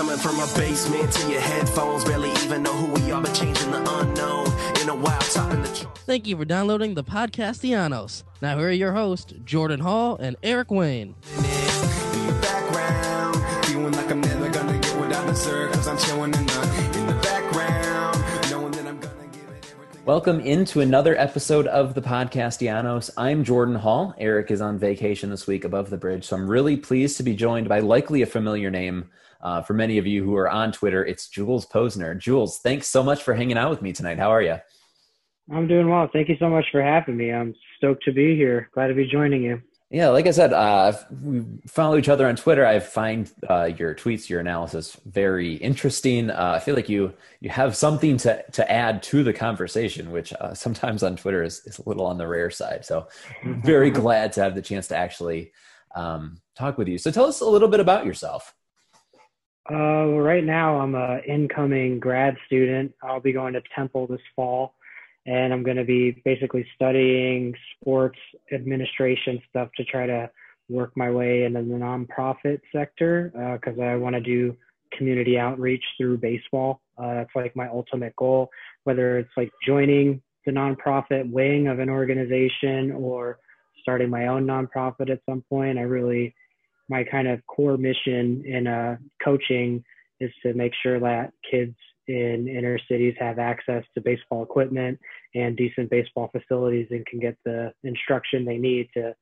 Coming from our basement to your headphones. Barely even know who we are, but changing the unknown. In a while, topping the charts. Thank you for downloading the Podcastellanos. Now here are your hosts, Jordan Hall and Eric Wayne. In the background, feeling like I'm never gonna get what I deserve. Cause I'm chilling in the, in the background, knowing that I'm gonna give it everything. Welcome into another episode of the Podcastellanos. I'm Jordan Hall. Eric is on vacation this week above the bridge, so I'm really pleased to be joined by likely a familiar name uh, for many of you who are on Twitter. It's Jules Posner. Jules, thanks so much for hanging out with me tonight. How are you? I'm doing well. Thank you so much for having me. I'm stoked to be here. Glad to be joining you. Yeah, like I said, uh, we follow each other on Twitter. I find uh, your tweets, your analysis very interesting. Uh, I feel like you you have something to to add to the conversation, which uh, sometimes on Twitter is, is a little on the rare side. So, very glad to have the chance to actually um, talk with you. So, tell us a little bit about yourself. Uh, right now, I'm an incoming grad student. I'll be going to Temple this fall, and I'm going to be basically studying sports administration stuff to try to work my way into the nonprofit sector because I want to do community outreach through baseball. Uh, that's like my ultimate goal, whether it's like joining the nonprofit wing of an organization or starting my own nonprofit at some point. I really my kind of core mission in uh, coaching is to make sure that kids in inner cities have access to baseball equipment and decent baseball facilities and can get the instruction they need to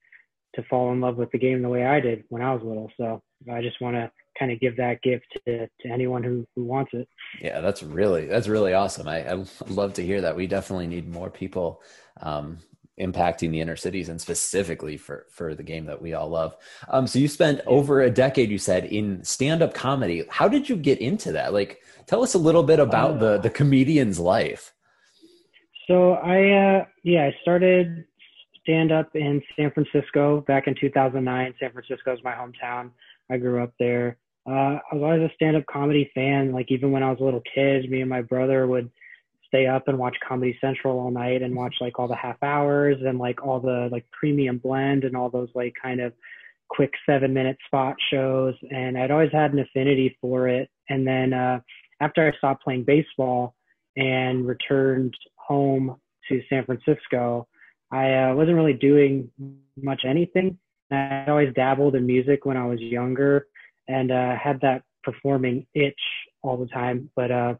to fall in love with the game the way I did when I was little. So I just want to kind of give that gift to, to anyone who, who wants it. Yeah, that's really that's really awesome. I, I love to hear that. We definitely need more people um, impacting the inner cities and specifically for for the game that we all love. Um, so you spent over a decade, you said, in stand up comedy. How did you get into that? Like, tell us a little bit about Uh, the the comedian's life. So I, uh, yeah, I started stand up in San Francisco back in 2009. San Francisco is my hometown. I grew up there. Uh, I was always a stand up comedy fan. Like even when I was a little kid, me and my brother would stay up and watch Comedy Central all night and watch like all the half hours and like all the like premium blend and all those like kind of quick seven minute spot shows. And I'd always had an affinity for it. And then, uh, after I stopped playing baseball and returned home to San Francisco, I uh, wasn't really doing much anything. I always dabbled in music when I was younger and uh, had that performing itch all the time. But uh,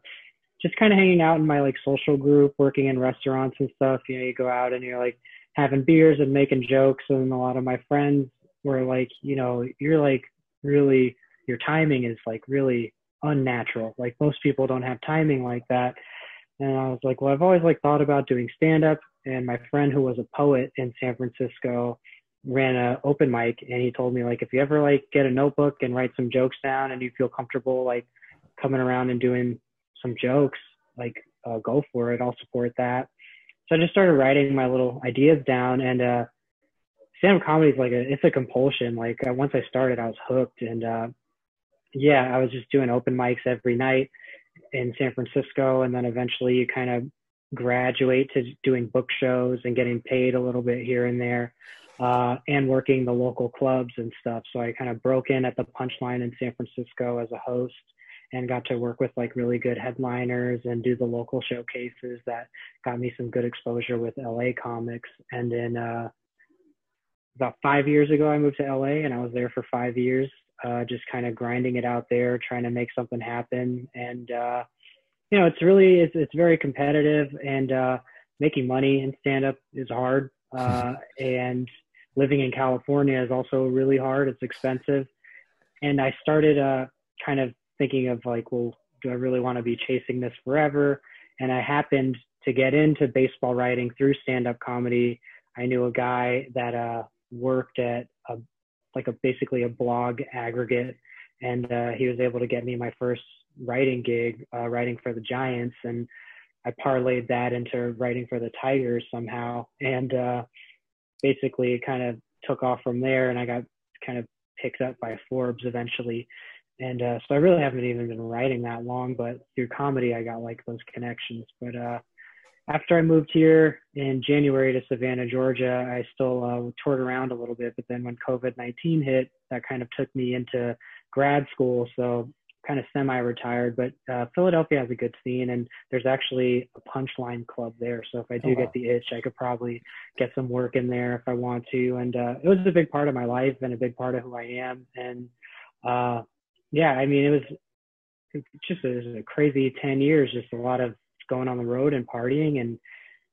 just kind of hanging out in my like social group, working in restaurants and stuff. You know, you go out and you're like having beers and making jokes, and a lot of my friends were like, you know, you're like really your timing is like really unnatural. Like most people don't have timing like that. And I was like, well, I've always like thought about doing stand up. And my friend who was a poet in San Francisco ran a open mic and he told me like if you ever like get a notebook and write some jokes down and you feel comfortable like coming around and doing some jokes, like uh, go for it. I'll support that. So I just started writing my little ideas down and uh stand-up comedy is like a it's a compulsion. Like uh, once I started, I was hooked and uh yeah, I was just doing open mics every night in San Francisco and then eventually you kind of graduate to doing book shows and getting paid a little bit here and there uh, and working the local clubs and stuff. So I kind of broke in at the Punchline in San Francisco as a host and got to work with like really good headliners and do the local showcases that got me some good exposure with LA comics. And then uh, about five years ago, I moved to LA and I was there for five years, uh, just kind of grinding it out there, trying to make something happen. And, uh, you know, it's really, it's, it's very competitive and uh, making money in stand up is hard. Uh, and living in California is also really hard. It's expensive. And I started uh, kind of thinking of like, well, do I really want to be chasing this forever? And I happened to get into baseball writing through stand up comedy. I knew a guy that uh, worked at a, like a basically a blog aggregate, and uh, he was able to get me my first writing gig, uh, writing for the Giants, and I parlayed that into writing for the Tigers somehow, and uh, basically it kind of took off from there, and I got kind of picked up by Forbes eventually. And uh, so I really haven't even been writing that long, but through comedy, I got like those connections. But uh, after I moved here in January to Savannah, Georgia, I still uh, toured around a little bit. But then when COVID 19 hit, that kind of took me into grad school. So kind of semi-retired, but uh, Philadelphia has a good scene, and there's actually a punchline club there. So if I do oh, wow. get the itch, I could probably get some work in there if I want to. And uh, it was a big part of my life and a big part of who I am. And uh, yeah, I mean, it was just a, it was a crazy 10 years, just a lot of going on the road and partying and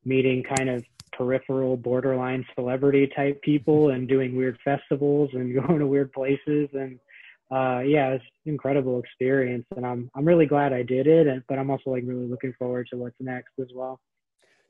meeting kind of peripheral borderline celebrity type people and doing weird festivals and going to weird places. And uh yeah it's an incredible experience. And i'm i'm really glad i did it. And but i'm also like really looking forward to what's next as well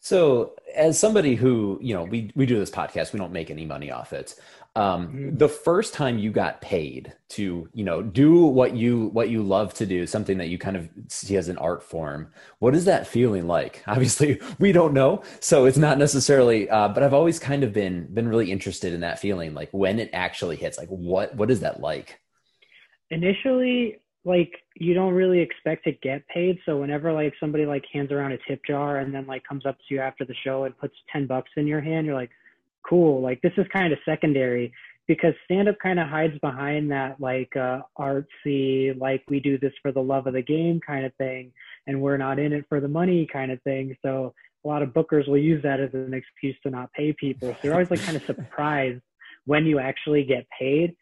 so as somebody who you know we we do this podcast we don't make any money off it. Um mm-hmm. the first time you got paid to you know do what you what you love to do something that you kind of see as an art form what is that feeling like? Obviously we don't know so it's not necessarily uh, but i've always kind of been been really interested in that feeling like when it actually hits like what what is that like? Initially like you don't really expect to get paid. So whenever like somebody like hands around a tip jar and then like comes up to you after the show and puts 10 bucks in your hand you're like cool. Like this is kind of secondary because stand up kind of hides behind that like uh artsy like we do this for the love of the game kind of thing and we're not in it for the money kind of thing. So a lot of bookers will use that as an excuse to not pay people. So you're always like kind of surprised when you actually get paid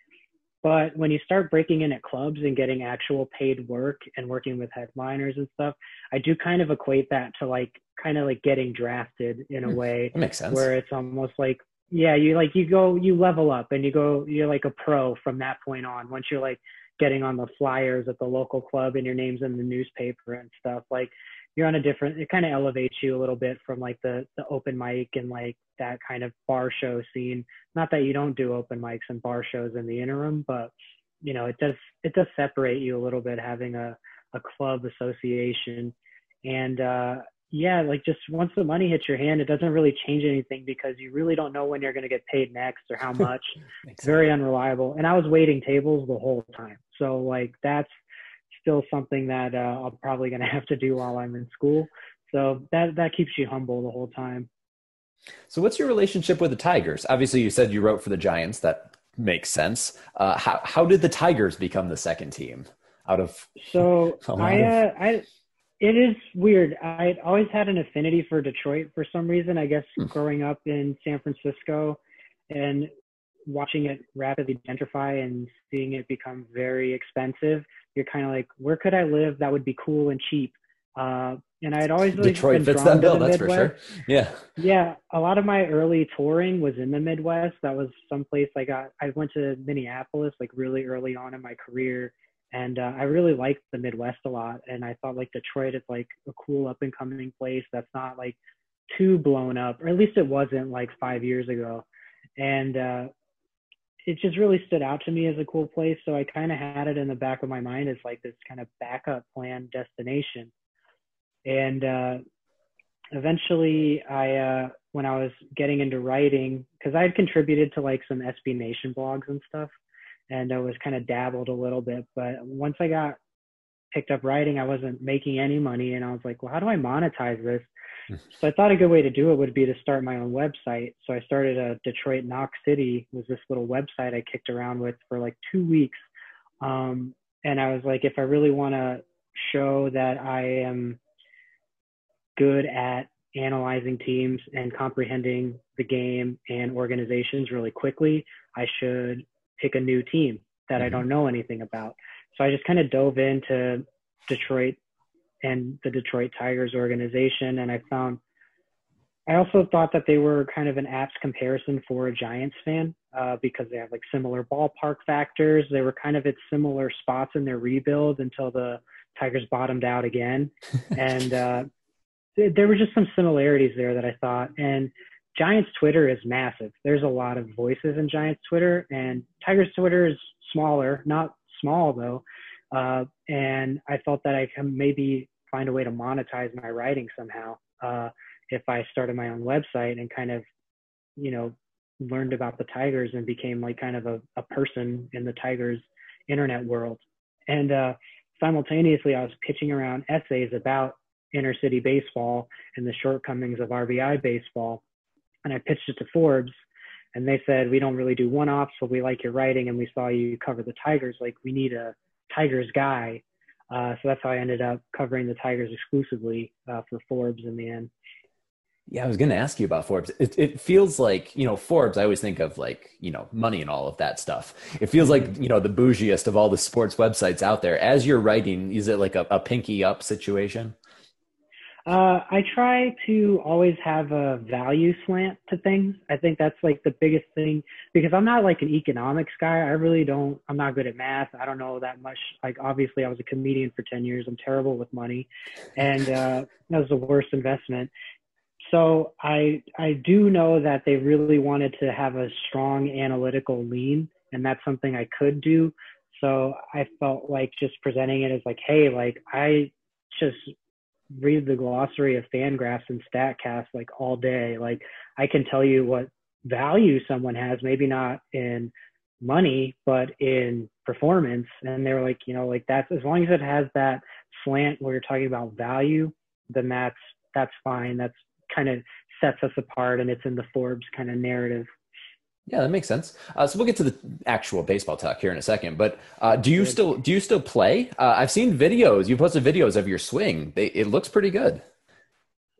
but when you start breaking in at clubs and getting actual paid work and working with headliners and stuff, I do kind of equate that to like kind of like getting drafted in a hmm. way. That makes sense. Where it's almost like yeah, you like you go you level up and you go you're like a pro from that point on. Once you're like getting on the flyers at the local club and your name's in the newspaper and stuff, like you're on a different it kind of elevates you a little bit from like the the open mic and like that kind of bar show scene. Not that you don't do open mics and bar shows in the interim but you know it does it does separate you a little bit having a a club association. And uh yeah like just once the money hits your hand it doesn't really change anything because you really don't know when you're going to get paid next or how much. It's very unreliable. And i was waiting tables the whole time. So like that's still something that uh, I'm probably going to have to do while I'm in school. So that that keeps you humble the whole time. So what's your relationship with the Tigers? Obviously, you said you wrote for the Giants. That makes sense. Uh, how how did the Tigers become the second team out of? So I uh, I it is weird. I always had an affinity for Detroit for some reason. I guess hmm. growing up in San Francisco and watching it rapidly gentrify and seeing it become very expensive, you're kind of like, where could I live that would be cool and cheap? Uh, and I had always really Detroit been fits drawn that bill, that's Midwest. for sure. Yeah. Yeah. A lot of my early touring was in the Midwest. That was someplace I got, I went to Minneapolis like really early on in my career. And uh, I really liked the Midwest a lot. And I thought like Detroit is like a cool up and coming place that's not like too blown up, or at least it wasn't like five years ago. And uh, it just really stood out to me as a cool place. So I kind of had it in the back of my mind as like this kind of backup plan destination. And uh, eventually, I uh, when I was getting into writing, because I had contributed to like some SB Nation blogs and stuff, and I was kind of dabbled a little bit. But once I got picked up writing, I wasn't making any money, and I was like, well, how do I monetize this? So I thought a good way to do it would be to start my own website. So I started a Detroit Knox City was this little website I kicked around with for like two weeks. Um, and I was like, if I really want to show that I am good at analyzing teams and comprehending the game and organizations really quickly, I should pick a new team that I don't know anything about. So I just kind of dove into Detroit and the Detroit Tigers organization, and I found I also thought that they were kind of an apt comparison for a Giants fan uh, because they have like similar ballpark factors. They were kind of at similar spots in their rebuild until the Tigers bottomed out again, and uh, th- there were just some similarities there that I thought. And Giants Twitter is massive. There's a lot of voices in Giants Twitter, and Tigers Twitter is smaller, not small though. Uh, and I felt that I can maybe find a way to monetize my writing somehow. Uh, if I started my own website and kind of, you know, learned about the Tigers and became like kind of a, a person in the Tigers internet world. And uh, simultaneously, I was pitching around essays about inner city baseball and the shortcomings of RBI baseball. And I pitched it to Forbes, and they said, We don't really do one offs, but we like your writing, and we saw you cover the Tigers. Like, we need a Tigers guy. Uh, so that's how I ended up covering the Tigers exclusively uh, for Forbes in the end. Yeah, I was going to ask you about Forbes. It, it feels like, you know, Forbes, I always think of like, you know, money and all of that stuff. It feels like, you know, the bougiest of all the sports websites out there. As you're writing, is it like a, a pinky up situation? Uh, I try to always have a value slant to things. I think that's like the biggest thing because I'm not like an economics guy. I really don't, I'm not good at math. I don't know that much. Like, obviously, I was a comedian for 10 years. I'm terrible with money. And uh, that was the worst investment so I I do know that they really wanted to have a strong analytical lean, and that's something I could do. So I felt like just presenting it as like, hey, like I just read the glossary of Fangraphs and Statcast like all day. Like I can tell you what value someone has, maybe not in money, but in performance. And they were like, you know, like that's as long as it has that slant where you're talking about value, then that's that's fine. That's kind of sets us apart and it's in the Forbes kind of narrative. Yeah, that makes sense. Uh, so we'll get to the actual baseball talk here in a second. But uh, do you still do you still play? Uh, I've seen videos. You posted videos of your swing. They, it looks pretty good.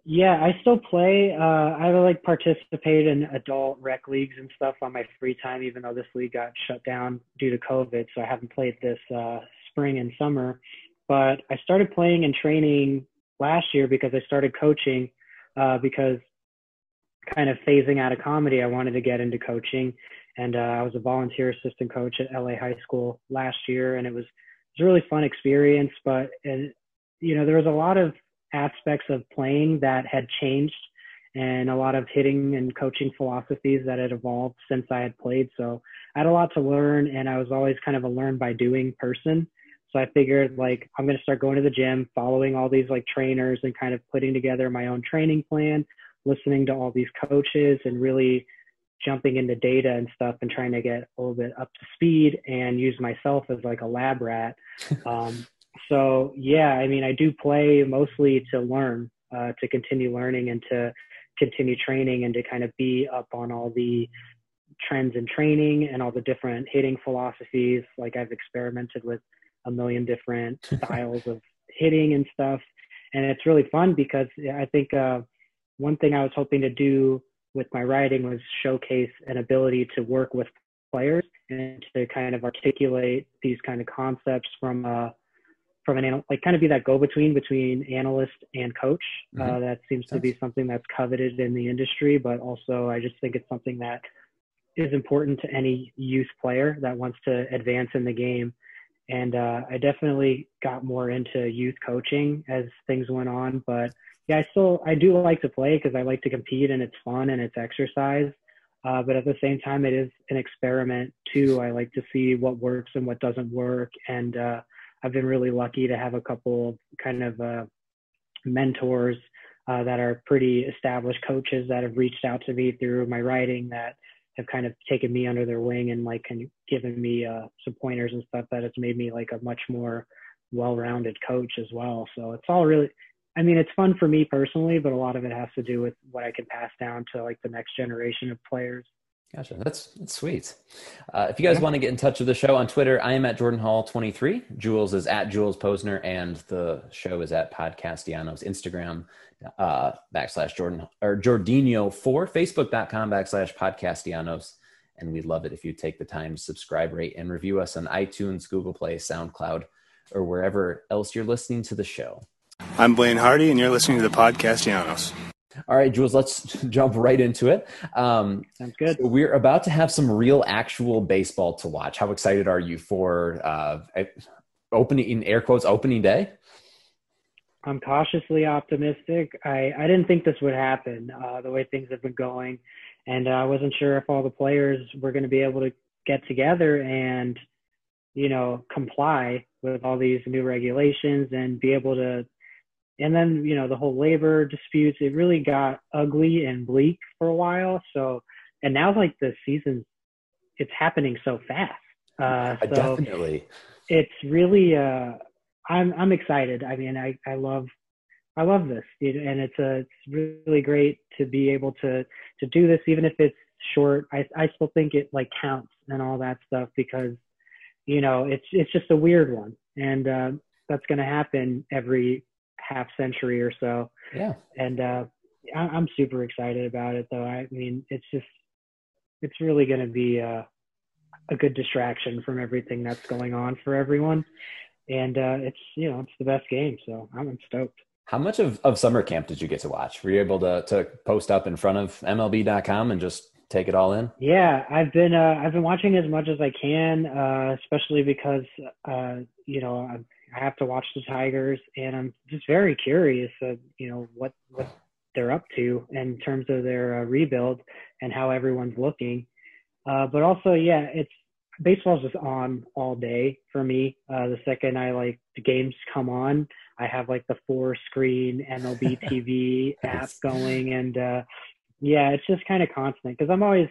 Yeah, I still play. Uh, I like participate in adult rec leagues and stuff on my free time, even though this league got shut down due to COVID. So I haven't played this uh, spring and summer. But I started playing and training last year because I started coaching uh, because kind of phasing out of comedy, I wanted to get into coaching. And uh, I was a volunteer assistant coach at LA High School last year, and it was, it was a really fun experience. But, it, you know, there was a lot of aspects of playing that had changed and a lot of hitting and coaching philosophies that had evolved since I had played. So I had a lot to learn, and I was always kind of a learn by doing person. So I figured like I'm going to start going to the gym, following all these like trainers and kind of putting together my own training plan, listening to all these coaches and really jumping into data and stuff and trying to get a little bit up to speed and use myself as like a lab rat. Um, so yeah, I mean, I do play mostly to learn, uh, to continue learning and to continue training and to kind of be up on all the trends in training and all the different hitting philosophies. Like I've experimented with a million different styles of hitting and stuff. And it's really fun because I think uh, one thing I was hoping to do with my writing was showcase an ability to work with players and to kind of articulate these kind of concepts from a uh, from an like kind of be that go between between analyst and coach. Uh, mm-hmm. Uh, that seems to be something that's coveted in the industry, but also I just think it's something that is important to any youth player that wants to advance in the game and uh, I definitely got more into youth coaching as things went on. But yeah, I still I do like to play because I like to compete and it's fun and it's exercise. Uh, but at the same time, it is an experiment too. I like to see what works and what doesn't work, and uh, I've been really lucky to have a couple of kind of uh, mentors uh, that are pretty established coaches that have reached out to me through my writing that have kind of taken me under their wing and like of given me uh, some pointers and stuff that has made me like a much more well-rounded coach as well. So it's all really, I mean, it's fun for me personally, but a lot of it has to do with what I can pass down to like the next generation of players. Gotcha. That's, that's sweet. Uh, if you guys want to get in touch with the show on Twitter, I am at Jordan Hall 23. Jules is at Jules Posner, and the show is at Podcastellanos Instagram uh, backslash Jordan or Jordinho four, Facebook.com backslash Podcastellanos. And we'd love it if you take the time to subscribe, rate, and review us on iTunes, Google Play, SoundCloud, or wherever else you're listening to the show. I'm Blaine Hardy, and you're listening to the Podcastellanos. All right, Jules, let's jump right into it. Um, Sounds good. so we're about to have some real, actual baseball to watch. How excited are you for uh, opening, in air quotes, opening day? I'm cautiously optimistic. I, I didn't think this would happen uh, the way things have been going. And uh, I wasn't sure if all the players were going to be able to get together and, you know, comply with all these new regulations and be able to. And then, you know, the whole labor disputes, it really got ugly and bleak for a while. So, and now like the season, it's happening so fast. Uh, so Definitely. it's really, uh, I'm, I'm excited. I mean, I, I love, I love this, and it's a, it's really great to be able to to do this, even if it's short. I I still think it like counts and all that stuff because, you know, it's it's just a weird one, and uh, that's going to happen every half century or so. Yeah. And uh, I, I'm super excited about it, though. I mean, it's just, it's really going to be a, a good distraction from everything that's going on for everyone, and uh, it's you know it's the best game, so I'm, I'm stoked. How much of, of summer camp did you get to watch? Were you able to, to post up in front of MLB.com and just take it all in? Yeah, I've been uh, I've been watching as much as I can, uh, especially because uh, you know I, I have to watch the Tigers, and I'm just very curious of you know what what they're up to in terms of their uh, rebuild and how everyone's looking. Uh, but also, yeah, it's baseball's just on all day for me. Uh, the second I like the games come on, I have like the four screen MLB TV app going, and uh, yeah, it's just kind of constant because I'm always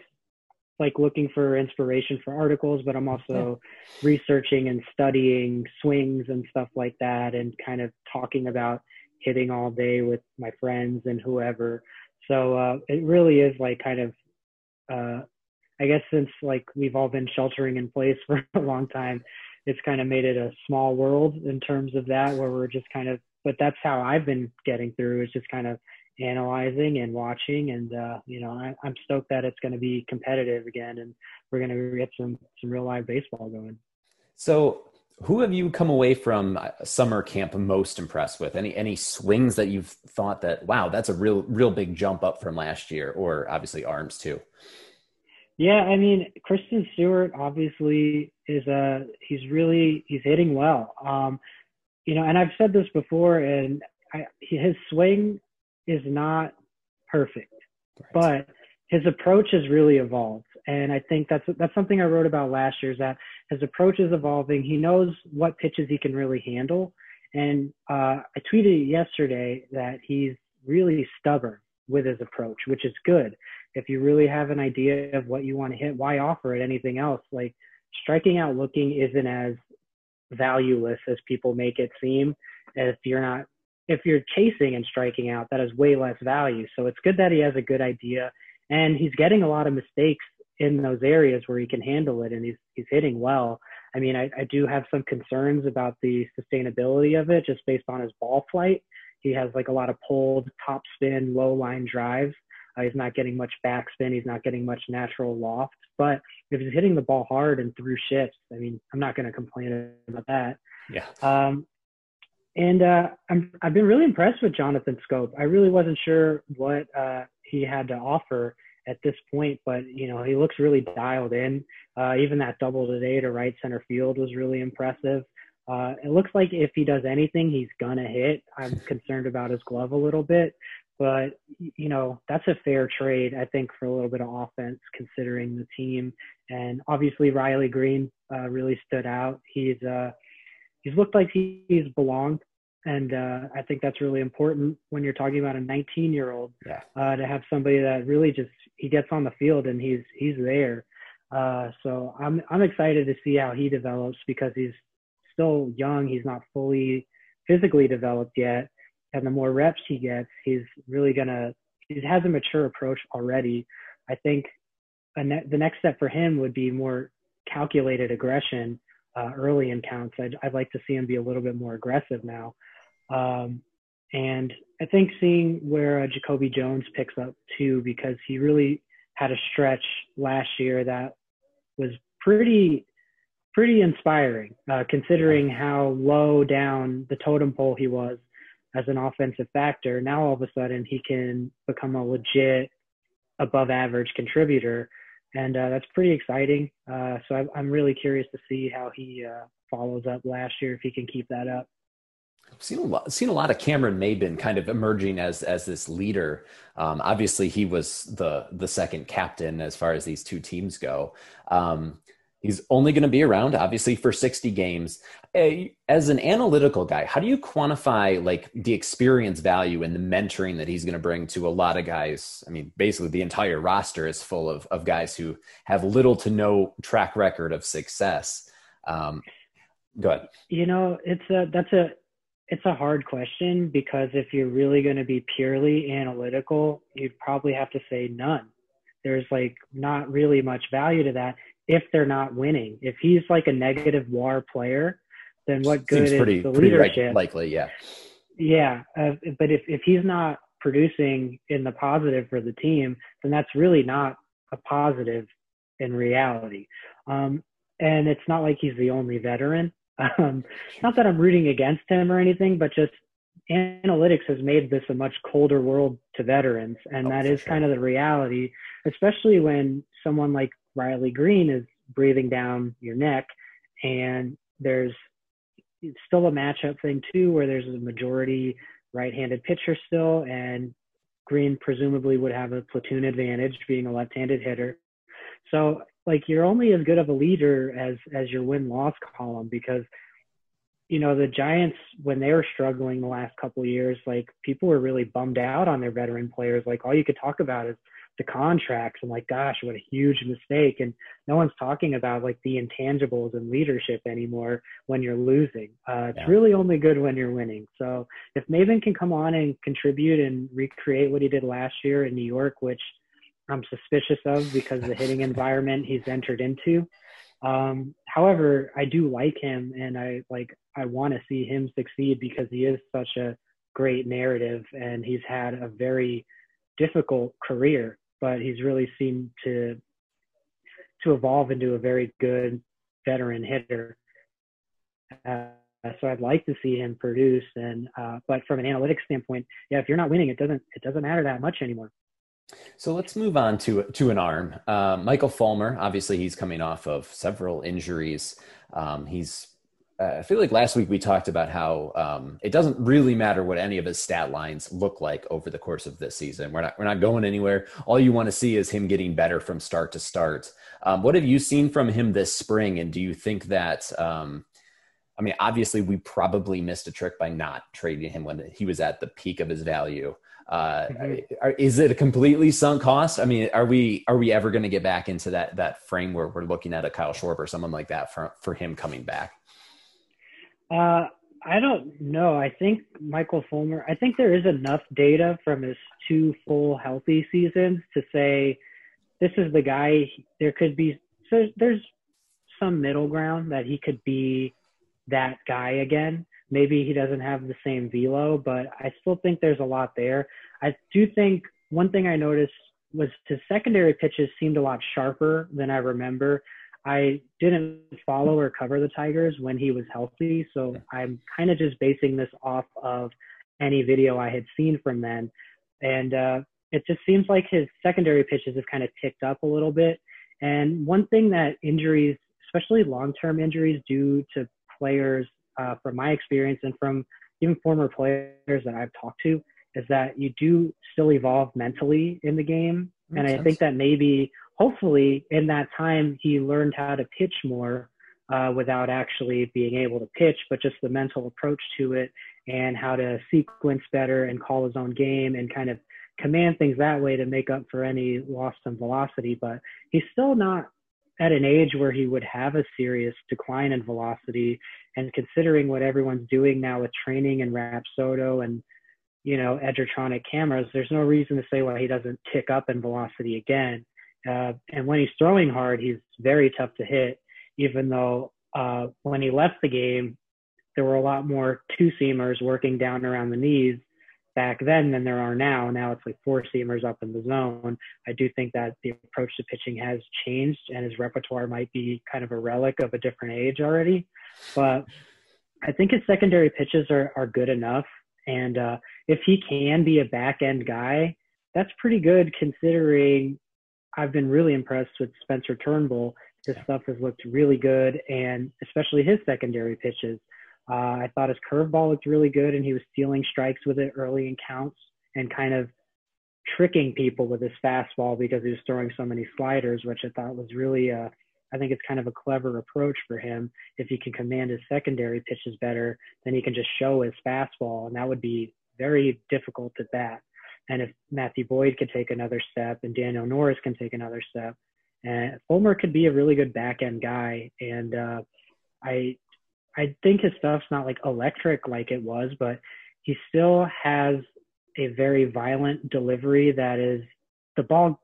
like looking for inspiration for articles, but I'm also researching and studying swings and stuff like that, and kind of talking about hitting all day with my friends and whoever. So uh, it really is like kind of, uh, I guess since like we've all been sheltering in place for a long time, it's kind of made it a small world in terms of that, where we're just kind of. But that's how I've been getting through is just kind of analyzing and watching, and uh, you know I, I'm stoked that it's going to be competitive again, and we're going to get some some real live baseball going. So, who have you come away from uh, summer camp most impressed with? Any any swings that you've thought that wow, that's a real real big jump up from last year, or obviously arms too. Yeah, I mean, Christin Stewart obviously is a he's really he's hitting well. Um, you know, and I've said this before, and I, his swing is not perfect, but his approach has really evolved, and I think that's that's something I wrote about last year. Is that his approach is evolving. He knows what pitches he can really handle, and uh, I tweeted yesterday that he's really stubborn with his approach, which is good if you really have an idea of what you want to hit, why offer it anything else? Like striking out looking isn't as valueless as people make it seem. If you're not, if you're chasing and striking out, that has way less value. So it's good that he has a good idea and he's getting a lot of mistakes in those areas where he can handle it and he's, he's hitting well. I mean, I, I do have some concerns about the sustainability of it just based on his ball flight. He has like a lot of pulled top spin, low line drives uh, he's not getting much backspin. He's not getting much natural loft. But if he's hitting the ball hard and through shifts, I mean, I'm not going to complain about that. Yeah. Um, and uh, I'm, I've been really impressed with Jonathan Schoop. I really wasn't sure what uh, he had to offer at this point, but you know he looks really dialed in. Uh, even that double today to right center field was really impressive. Uh, it looks like if he does anything, he's gonna hit. I'm concerned about his glove a little bit, but you know that's a fair trade, I think, for a little bit of offense considering the team. And obviously Riley Greene uh, really stood out. He's uh, he's looked like he's belonged, and uh, I think that's really important when you're talking about a 19 year old Yeah. uh, to have somebody that really just he gets on the field and he's he's there. Uh, so I'm I'm excited to see how he develops because he's still young. He's not fully physically developed yet, and the more reps he gets, he's really gonna he has a mature approach already. I think a ne- the next step for him would be more calculated aggression uh, early in counts. I'd, I'd like to see him be a little bit more aggressive now. Um, and I think seeing where uh, Jacoby Jones picks up too, because he really had a stretch last year that was pretty pretty inspiring, uh, considering how low down the totem pole he was as an offensive factor. Now all of a sudden he can become a legit above average contributor, and uh, that's pretty exciting. Uh, so I'm, I'm really curious to see how he uh, follows up last year if he can keep that up. I've seen a lot, seen a lot of Cameron Maybin kind of emerging as as this leader. Um, obviously, he was the the second captain as far as these two teams go. Um, he's only going to be around, obviously, for sixty games. As an analytical guy, how do you quantify like the experience value and the mentoring that he's going to bring to a lot of guys? I mean, basically, the entire roster is full of of guys who have little to no track record of success. Um, go ahead. You know, it's a that's a it's a hard question because if you're really going to be purely analytical, you'd probably have to say none. There's like not really much value to that if they're not winning. If he's like a negative WAR player, then what good Seems is pretty, the pretty leadership? likely, yeah. Yeah, uh, but if if he's not producing in the positive for the team, then that's really not a positive in reality. Um, and it's not like he's the only veteran. Um, not that I'm rooting against him or anything, but just analytics has made this a much colder world to veterans, and Oh, that is sure. kind of the reality, especially when someone like Riley Greene is breathing down your neck, and there's still a matchup thing too, where there's a majority right-handed pitcher still, and Greene presumably would have a platoon advantage being a left-handed hitter. So like you're only as good of a leader as as your win loss column because you know the Giants when they were struggling the last couple years, like people were really bummed out on their veteran players. Like all you could talk about is the contracts and like gosh what a huge mistake. And no one's talking about like the intangibles and leadership anymore when you're losing. Uh, it's Yeah. really only good when you're winning. So if Maybin can come on and contribute and recreate what he did last year in new york which i'm suspicious of because of the hitting environment he's entered into um, however i do like him and i like i want to see him succeed because he is such a great narrative and he's had a very difficult career but he's really seemed to to evolve into a very good veteran hitter. Uh, so I'd like to see him produce, and uh, but from an analytics standpoint, yeah, if you're not winning, it doesn't it doesn't matter that much anymore. So let's move on to to an arm. Uh, Michael Fulmer, obviously, he's coming off of several injuries. Um, he's I feel like last week we talked about how um, it doesn't really matter what any of his stat lines look like over the course of this season. We're not we're not going anywhere. All you want to see is him getting better from start to start. Um, what have you seen from him this spring, and do you think that? Um, I mean, obviously, we probably missed a trick by not trading him when he was at the peak of his value. Uh, Mhm. are, is it a completely sunk cost? I mean, are we are we ever going to get back into that that frame where we're looking at a Kyle Schwarber or someone like that for for him coming back? Uh, I don't know. I think Michael Fulmer. I think there is enough data from his two full healthy seasons to say this is the guy. There could be so there's some middle ground that he could be that guy again. Maybe he doesn't have the same velo, but I still think there's a lot there. I do think one thing I noticed was his secondary pitches seemed a lot sharper than I remember. I didn't follow or cover the Tigers when he was healthy, so I'm kind of just basing this off of any video I had seen from then. And uh, it just seems like his secondary pitches have kind of ticked up a little bit. And one thing that injuries, especially long-term injuries, do to players, uh, from my experience and from even former players that I've talked to, is that you do still evolve mentally in the game. and I sense. think that maybe, hopefully, in that time, he learned how to pitch more uh, without actually being able to pitch, but just the mental approach to it and how to sequence better and call his own game and kind of command things that way to make up for any loss in velocity. But he's still not at an age where he would have a serious decline in velocity. And considering what everyone's doing now with training and Rapsodo and you know Edgertronic cameras, there's no reason to say why he doesn't tick up in velocity again. Uh, and when he's throwing hard, he's very tough to hit, even though uh, when he left the game, there were a lot more two seamers working down around the knees back then than there are now. Now it's like four seamers up in the zone. I do think that the approach to pitching has changed and his repertoire might be kind of a relic of a different age already. But I think his secondary pitches are, are good enough. And uh, if he can be a back end guy, that's pretty good considering I've been really impressed with Spencer Turnbull. His stuff has looked really good, and especially his secondary pitches. Uh, I thought his curveball looked really good, and he was stealing strikes with it early in counts and kind of tricking people with his fastball because he was throwing so many sliders, which I thought was really, uh, I think it's kind of a clever approach for him. If he can command his secondary pitches better, then he can just show his fastball, and that would be very difficult at bat. And if Matthew Boyd could take another step and Daniel Norris can take another step, and Fulmer could be a really good back end guy. And uh, I I think his stuff's not like electric like it was, but he still has a very violent delivery that is the ball.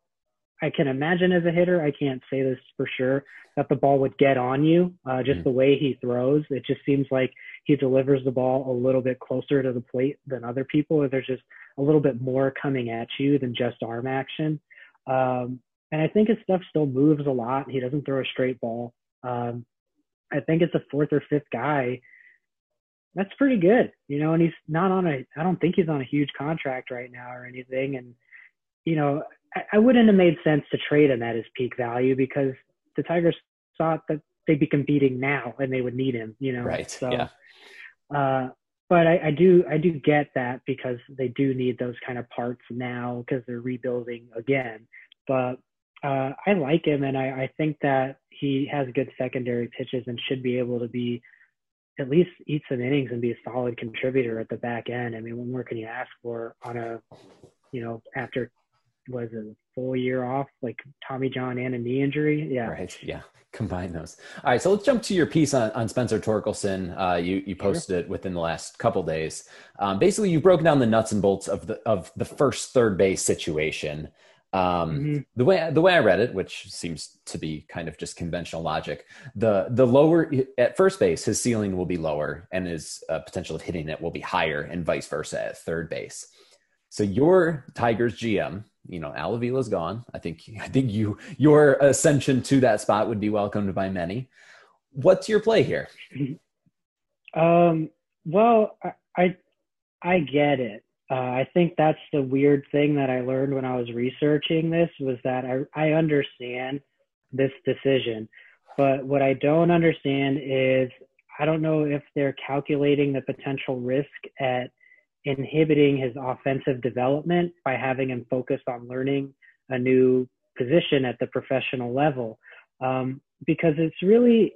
I can imagine as a hitter, I can't say this for sure, that the ball would get on you. Uh, just mm the way he throws, it just seems like he delivers the ball a little bit closer to the plate than other people, there's just a little bit more coming at you than just arm action. Um, and I think his stuff still moves a lot. He doesn't throw a straight ball. Um, I think it's a fourth or fifth guy. That's pretty good, you know. And he's not on a. I don't think he's on a huge contract right now or anything. And you know, I, I wouldn't have made sense to trade him at his peak value because the Tigers thought that they'd be competing now and they would need him. You know, right? So, yeah. Uh, but I, I do I do get that because they do need those kind of parts now because they're rebuilding again. But uh, I like him, and I, I think that he has good secondary pitches and should be able to be at least eat some innings and be a solid contributor at the back end. I mean, what more can you ask for on a, you know, after was a full year off, like Tommy John and a knee injury? Yeah. Right. Yeah. Combine those. All right. So let's jump to your piece on, on Spencer Torkelson. Uh, you, you posted sure. it within the last couple days. Um, basically, you broke down the nuts and bolts of the, of the first third base situation. Um, mm-hmm. The way the way I read it, which seems to be kind of just conventional logic, the the lower at first base, his ceiling will be lower, and his uh, potential of hitting it will be higher, and vice versa at third base. So your Tigers GM, you know, Al Avila's gone. I think I think you your ascension to that spot would be welcomed by many. What's your play here? Um, well, I, I I get it. Uh, I think that's the weird thing that I learned when I was researching this was that I, I understand this decision, but what I don't understand is I don't know if they're calculating the potential risk at inhibiting his offensive development by having him focus on learning a new position at the professional level. Um, because it's really,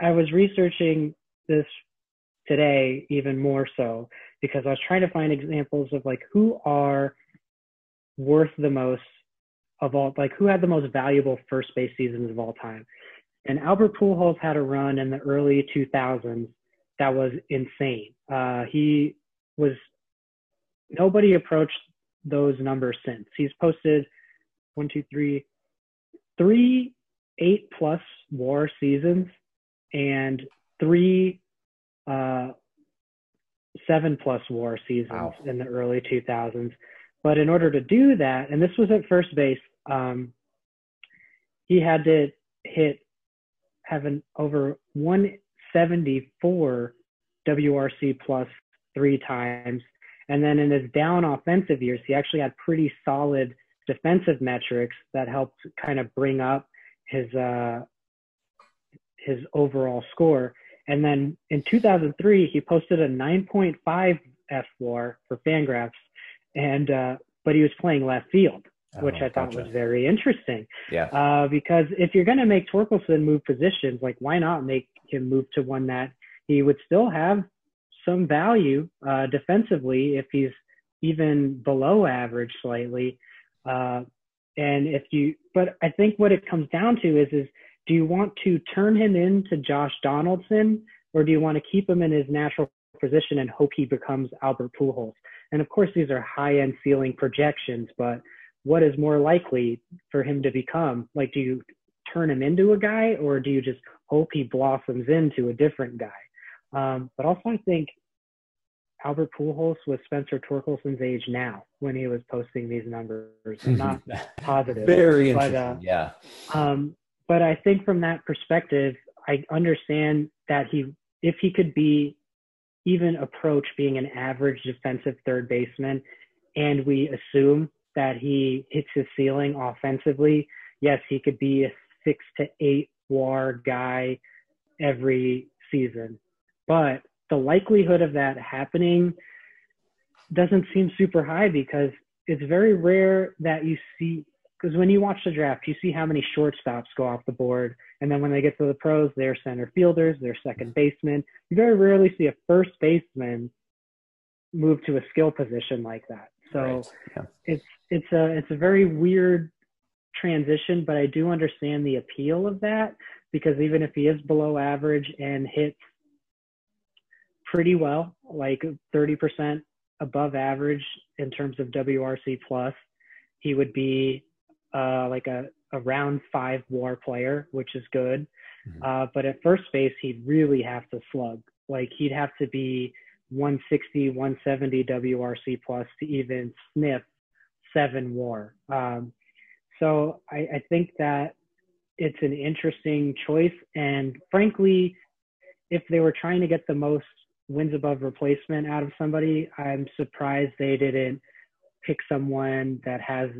I was researching this today even more so because I was trying to find examples of like who are worth the most of all, like who had the most valuable first base seasons of all time. And Albert Pujols had a run in the early 2000s that was insane. Uh, he was nobody approached those numbers since. He's posted one, two, three, three eight plus WAR seasons and three uh, seven plus WAR seasons wow. in the early 2000s. But in order to do that, and this was at first base, um, he had to hit have an over 174 WRC plus three times. And then in his down offensive years, he actually had pretty solid defensive metrics that helped kind of bring up his uh, his overall score. And then in 2003, he posted a 9.5 fWAR for Fangraphs, and uh, but he was playing left field, oh, which I thought gotcha. was very interesting. Yeah. Uh, because if you're going to make Torkelson move positions, like why not make him move to one that he would still have some value uh, defensively if he's even below average slightly. Uh, and if you, but I think what it comes down to is is do you want to turn him into Josh Donaldson or do you want to keep him in his natural position and hope he becomes Albert Pujols? And of course, these are high end ceiling projections, but what is more likely for him to become? Like, do you turn him into a guy or do you just hope he blossoms into a different guy? Um, but also, I think Albert Pujols was Spencer Torkelson's age now when he was posting these numbers. I'm not positive. Very but, interesting. uh, yeah. um, but I think from that perspective, I understand that he, if he could be even approach being an average defensive third baseman, and we assume that he hits his ceiling offensively, yes, he could be a six to eight WAR guy every season. But the likelihood of that happening doesn't seem super high because it's very rare that you see because when you watch the draft, you see how many shortstops go off the board, and then when they get to the pros, they're center fielders, they're second basemen. You very rarely see a first baseman move to a skill position like that. So Right. Yeah. it's it's a it's a very weird transition, but I do understand the appeal of that because even if he is below average and hits pretty well, like 30% above average in terms of WRC plus, he would be uh, like a, a round five WAR player, which is good. Mhm. Uh, but at first base, he'd really have to slug. Like he'd have to be 160, 170 WRC plus to even sniff seven WAR. Um, so I, I think that it's an interesting choice. And frankly, if they were trying to get the most wins above replacement out of somebody, I'm surprised they didn't pick someone that has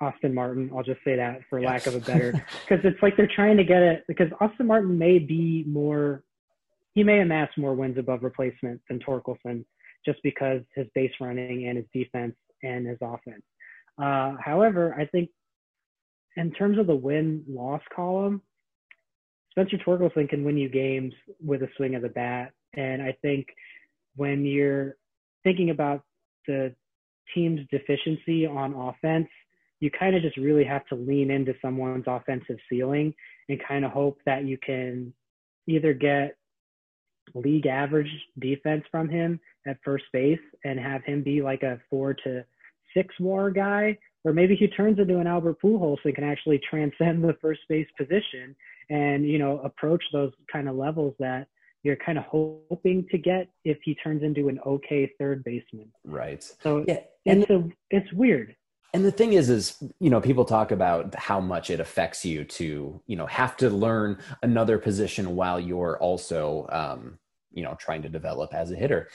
Austin Martin. I'll just say that for lack of a better, because it's like they're trying to get it because Austin Martin may be more, he may amass more wins above replacement than Torkelson just because his base running and his defense and his offense. Uh, however, I think in terms of the win loss column, Spencer Torkelson can win you games with a swing of the bat. And I think when you're thinking about the team's deficiency on offense, you kind of just really have to lean into someone's offensive ceiling and kind of hope that you can either get league average defense from him at first base and have him be like a four to six war guy, or maybe he turns into an Albert Pujols and can actually transcend the first base position and you know approach those kind of levels that you're kind of hoping to get if he turns into an okay third baseman. Right. So Yeah. And it's a it's weird. And the thing is, is, you know, people talk about how much it affects you to, you know, have to learn another position while you're also, um, you know, trying to develop as a hitter.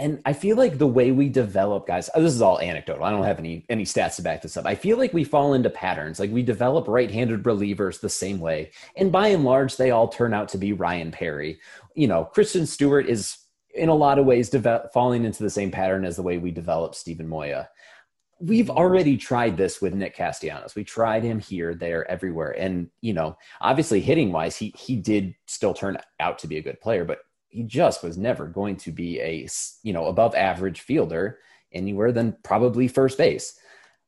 And I feel like the way we develop guys, oh, this is all anecdotal. I don't have any any stats to back this up. I feel like we fall into patterns. Like we develop right-handed relievers the same way, and by and large, they all turn out to be Ryan Perry. You know, Christin Stewart is in a lot of ways falling into the same pattern as the way we develop Steven Moya we've already tried this with Nick Castellanos. We tried him here, there, everywhere. And, you know, obviously hitting wise, he he did still turn out to be a good player, but he just was never going to be a, you know, above average fielder anywhere than probably first base.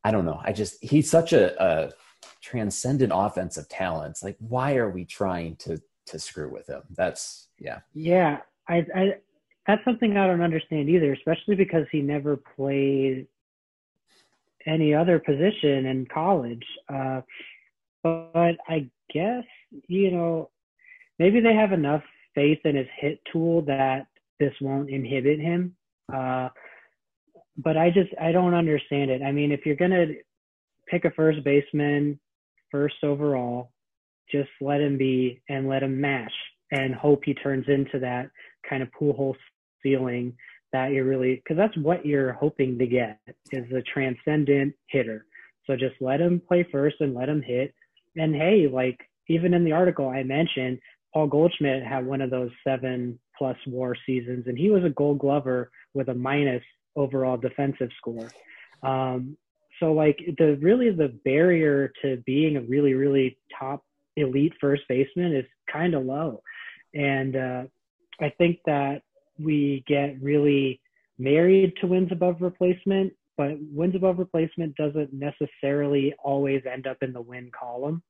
I don't know. I just he's such a, a transcendent offensive talent. It's like why are we trying to to screw with him? That's yeah. Yeah, I, I that's something I don't understand either, especially because he never played any other position in college. Uh, but I guess you know maybe they have enough faith in his hit tool that this won't inhibit him. Uh, but I just I don't understand it. I mean, if you're gonna pick a first baseman first overall, just let him be and let him mash and hope he turns into that kind of Pujols ceiling that you're really because that's what you're hoping to get is a transcendent hitter. So just let him play first and let him hit. And hey, like even in the article I mentioned, Paul Goldschmidt had one of those seven plus war seasons, and he was a gold glover with a minus overall defensive score. Um, so like the really the barrier to being a really, really top elite first baseman is kind of low. And uh, I think that we get really married to wins above replacement, but wins above replacement doesn't necessarily always end up in the win column.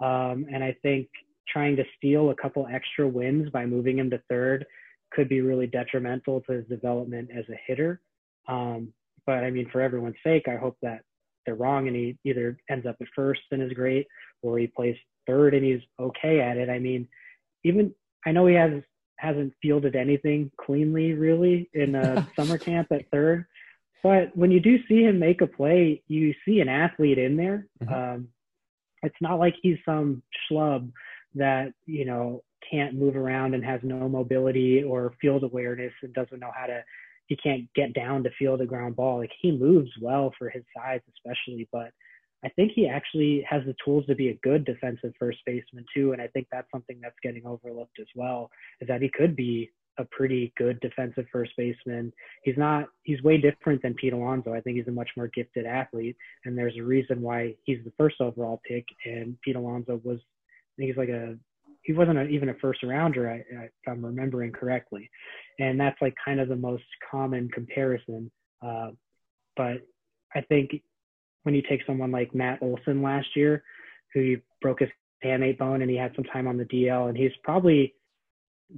Um, and I think trying to steal a couple extra wins by moving him to third could be really detrimental to his development as a hitter. Um, but I mean, for everyone's sake, I hope that they're wrong and he either ends up at first and is great or he plays third and he's okay at it. I mean, even I know he has hasn't fielded anything cleanly really in a summer camp at third, but when you do see him make a play, you see an athlete in there. Mhm. Um, it's not like he's some schlub that you know can't move around and has no mobility or field awareness and doesn't know how to. He can't get down to field a ground ball. Like he moves well for his size, especially, but I think he actually has the tools to be a good defensive first baseman too. And I think that's something that's getting overlooked as well, is that he could be a pretty good defensive first baseman. He's not, he's way different than Pete Alonso. I think he's a much more gifted athlete. And there's a reason why he's the first overall pick. And Pete Alonso was, think he's like a, he wasn't a, even a first rounder, I, I, if I'm remembering correctly. And that's like kind of the most common comparison. Uh, but I think when you take someone like Matt Olson last year, who broke his hamate bone and he had some time on the DL, and he's probably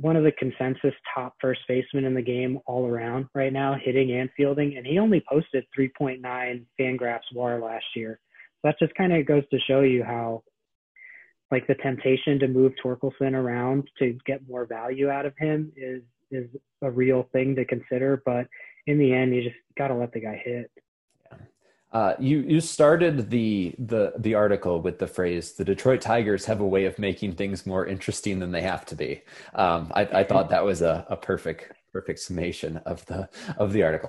one of the consensus top first basemen in the game all around right now, hitting and fielding, and he only posted 3.9 Fangraphs WAR last year. So that just kind of goes to show you how, like, the temptation to move Torkelson around to get more value out of him is is a real thing to consider. But in the end, you just got to let the guy hit. Uh, you you started the the the article with the phrase "the Detroit Tigers have a way of making things more interesting than they have to be." Um, I, I thought that was a, a perfect perfect summation of the of the article.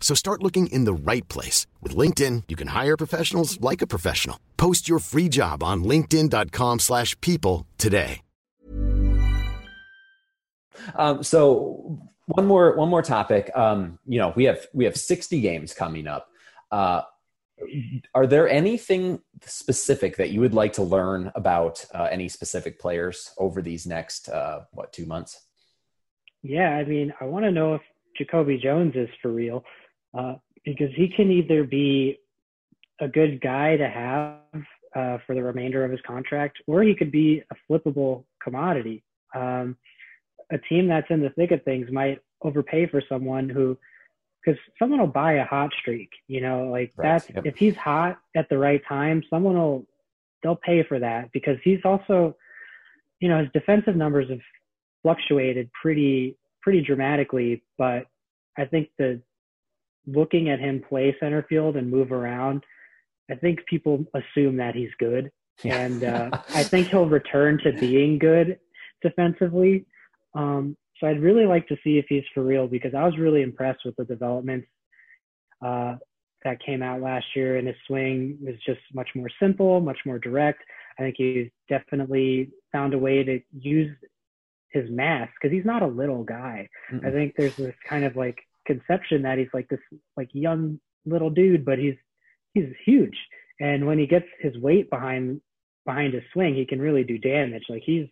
So start looking in the right place. With LinkedIn, you can hire professionals like a professional. Post your free job on linkedin.com slash people today. Um, so one more one more topic. Um, you know, we have we have 60 games coming up. Uh, are there anything specific that you would like to learn about uh, any specific players over these next uh, what two months? Yeah, I mean, I want to know if Jacoby Jones is for real, uh, because he can either be a good guy to have uh, for the remainder of his contract, or he could be a flippable commodity. Um, a team that's in the thick of things might overpay for someone who, because someone will buy a hot streak, you know, like Right, that's yep. if he's hot at the right time, someone will they'll pay for that because he's also, you know, his defensive numbers have fluctuated pretty pretty dramatically, but I think the looking at him play center field and move around, I think people assume that he's good, and uh, I think he'll return to being good defensively. Um, so I'd really like to see if he's for real because I was really impressed with the developments uh, that came out last year, and his swing was just much more simple, much more direct. I think he's definitely found a way to use his mass because he's not a little guy. Mm-mm. I think there's this kind of like conception that he's like this like young little dude, but he's he's huge. And when he gets his weight behind behind his swing, he can really do damage. Like he's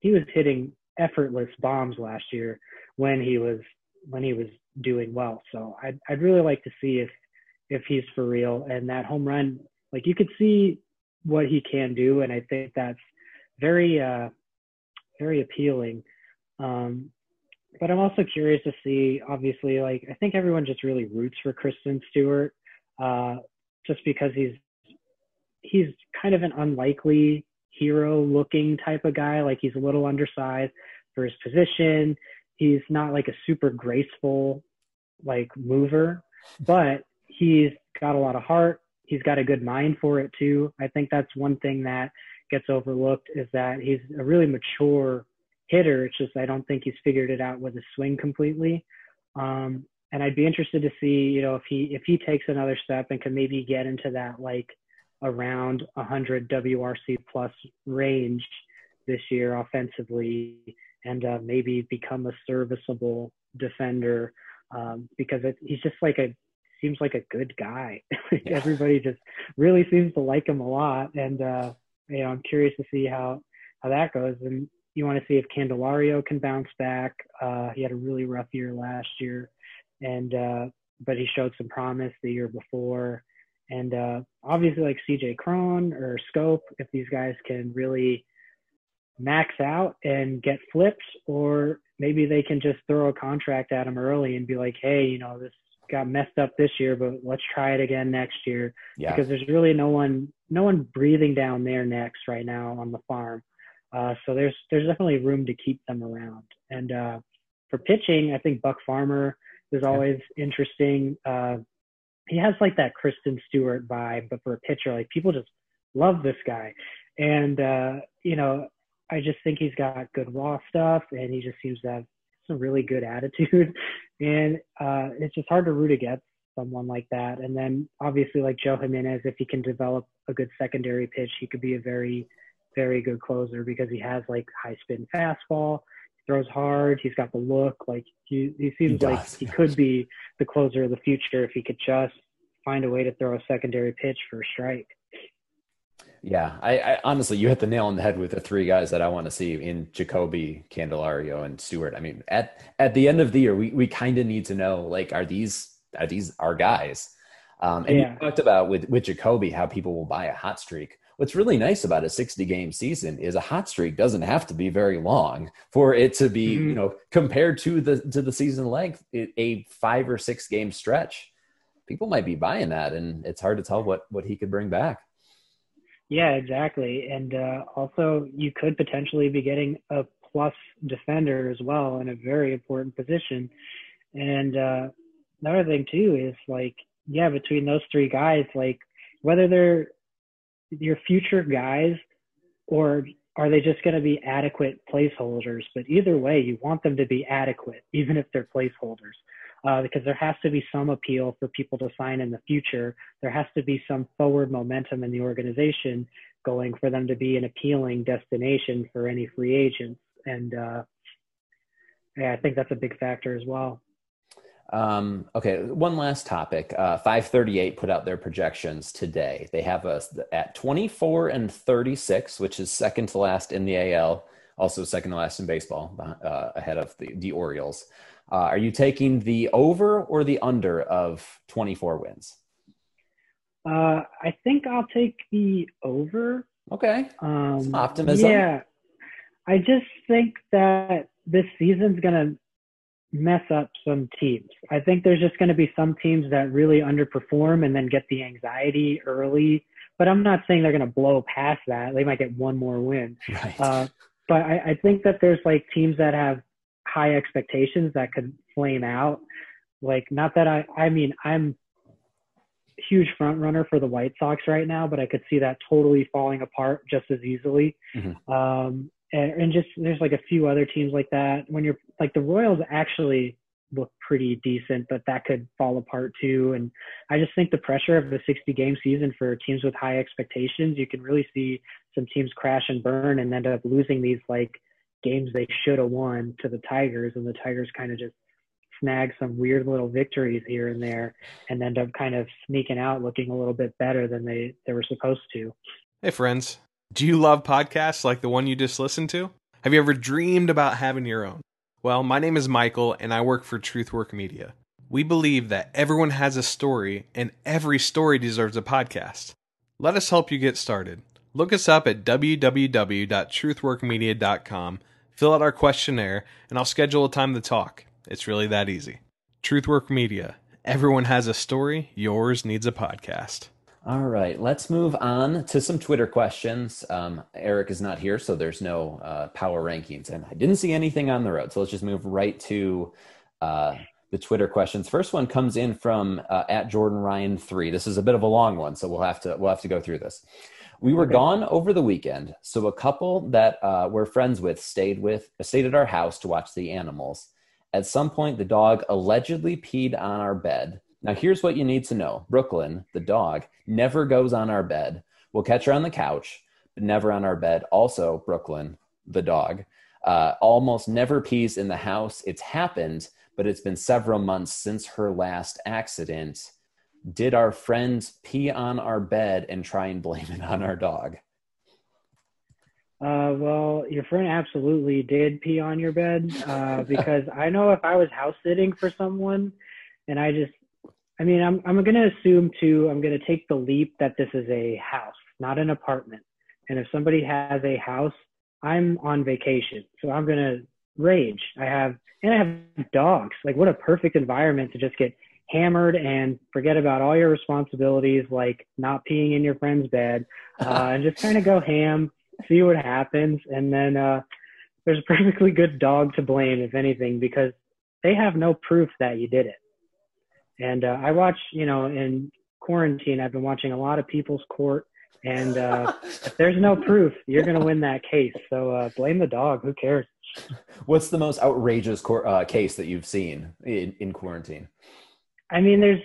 he was hitting effortless bombs last year when he was when he was doing well. So I'd I'd really like to see if if he's for real and that home run like you could see what he can do and I think that's very uh very appealing. Um but I'm also curious to see obviously like I think everyone just really roots for Christin Stewart uh just because he's he's kind of an unlikely hero looking type of guy. Like he's a little undersized for his position. He's not like a super graceful like mover, but he's got a lot of heart. He's got a good mind for it too. I think that's one thing that gets overlooked is that he's a really mature hitter. It's just I don't think he's figured it out with his swing completely. Um, and I'd be interested to see, you know, if he if he takes another step and can maybe get into that like around 100 WRC plus range this year offensively, and uh, maybe become a serviceable defender um, because it, he's just like a seems like a good guy. yeah. Everybody just really seems to like him a lot, and uh, you know, I'm curious to see how how that goes. And you want to see if Candelario can bounce back. Uh, he had a really rough year last year, and uh, but he showed some promise the year before. And uh, obviously, like CJ Cron or Schoop, if these guys can really max out and get flips, or maybe they can just throw a contract at him early and be like, hey, you know, this got messed up this year, but let's try it again next year. Yeah. Because there's really no one, no one breathing down their necks right now on the farm. Uh, so there's there's definitely room to keep them around. And uh, for pitching, I think Buck Farmer is always yeah. interesting. Uh, he has like that Christin Stewart vibe, but for a pitcher, like people just love this guy. And uh, you know, I just think he's got good raw stuff, and he just seems to have some really good attitude. and uh, it's just hard to root against someone like that. And then obviously, like Joe Jimenez, if he can develop a good secondary pitch, he could be a very, very good closer because he has like high spin fastball. He throws hard. He's got the look. Like he, he seems he like he could be the closer of the future if he could just find a way to throw a secondary pitch for a strike. Yeah, I, I, honestly, you hit the nail on the head with the three guys that I want to see in Jacoby, Candelario, and Stewart. I mean, at at the end of the year, we we kind of need to know like, are these are these our guys? Um, and yeah. you talked about with with Jacoby how people will buy a hot streak. What's really nice about a 60 game season is a hot streak doesn't have to be very long for it to be, mm-hmm. you know, compared to the to the season length, a five or six game stretch. People might be buying that, and it's hard to tell what what he could bring back. Yeah, exactly. And uh, also, you could potentially be getting a plus defender as well in a very important position. And uh, another thing too is like, yeah, between those three guys, like whether they're your future guys or are they just going to be adequate placeholders? But either way, you want them to be adequate, even if they're placeholders uh, because there has to be some appeal for people to sign in the future. There has to be some forward momentum in the organization going for them to be an appealing destination for any free agents. And uh, yeah, I think that's a big factor as well. Um, okay, one last topic. Uh, 538 put out their projections today. They have us at 24 and 36, which is second to last in the AL, also second to last in baseball, uh, ahead of the, the Orioles. Uh, are you taking the over or the under of 24 wins? Uh, I think I'll take the over. Okay. Um, optimism. Yeah. I just think that this season's going to mess up some teams. I think there's just going to be some teams that really underperform and then get the anxiety early. But I'm not saying they're going to blow past that. They might get one more win. Right. Uh, but I, I think that there's like teams that have high expectations that could flame out. Like, not that I, I mean, I'm huge front runner for the White Sox right now, but I could see that totally falling apart just as easily. Mm-hmm. Um, and, and just there's like a few other teams like that. When you're like the Royals actually look pretty decent, but that could fall apart too. And I just think the pressure of the 60 game season for teams with high expectations, you can really see some teams crash and burn and end up losing these like games they should have won to the Tigers, and the Tigers kind of just snag some weird little victories here and there, and end up kind of sneaking out, looking a little bit better than they they were supposed to. Hey, friends, do you love podcasts like the one you just listened to? Have you ever dreamed about having your own? Well, my name is Michael, and I work for Truthwork Media. We believe that everyone has a story, and every story deserves a podcast. Let us help you get started. Look us up at www.truthworkmedia.com fill out our questionnaire, and I'll schedule a time to talk. It's really that easy. Truthwork Media. Everyone has a story. Yours needs a podcast. All right, let's move on to some Twitter questions. Um, Eric is not here, so there's no uh, power rankings, and I didn't see anything on the road. So let's just move right to uh, the Twitter questions. First one comes in from uh, at Jordan Ryan three. This is a bit of a long one, so we'll have to we'll have to go through this. We were Okay. gone over the weekend, so a couple that uh, we're friends with stayed with stayed at our house to watch the animals. At some point, the dog allegedly peed on our bed. Now, here's what you need to know: Brooklyn, the dog, never goes on our bed. We'll catch her on the couch, but never on our bed. Also, Brooklyn, the dog, uh, almost never pees in the house. It's happened, but it's been several months since her last accident did our friend pee on our bed and try and blame it on our dog? Uh, well, your friend absolutely did pee on your bed uh, because I know if I was house sitting for someone and I just, I mean, I'm, I'm going to assume too, I'm going to take the leap that this is a house, not an apartment. And if somebody has a house, I'm on vacation. So I'm going to rage. I have, and I have dogs. Like, what a perfect environment to just get hammered and forget about all your responsibilities, like not peeing in your friend's bed, uh, and just kind of go ham, see what happens. And then uh, there's a perfectly good dog to blame, if anything, because they have no proof that you did it. And uh, I watch, you know, in quarantine, I've been watching a lot of People's Court. And uh, if there's no proof, you're going to win that case. So uh, blame the dog. Who cares? What's the most outrageous cor- uh, case that you've seen in, in quarantine? I mean, there's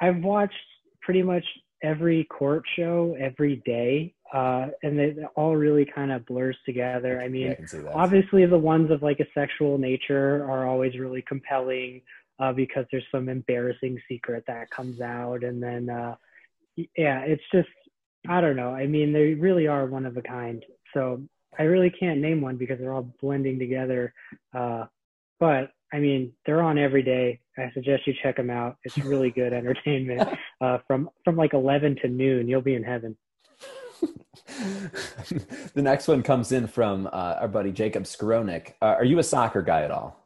I've watched pretty much every court show every day, uh, and it all really kind of blurs together. I mean, Yeah, I can see that. obviously the ones of like a sexual nature are always really compelling uh, because there's some embarrassing secret that comes out, and then uh, yeah, it's just I don't know. I mean, they really are one of a kind. So I really can't name one because they're all blending together. Uh, but I mean, they're on every day. I suggest you check them out. It's really good entertainment. Uh, from from like 11 to noon, you'll be in heaven. the next one comes in from uh, our buddy Jacob Skoronik. Uh, are you a soccer guy at all?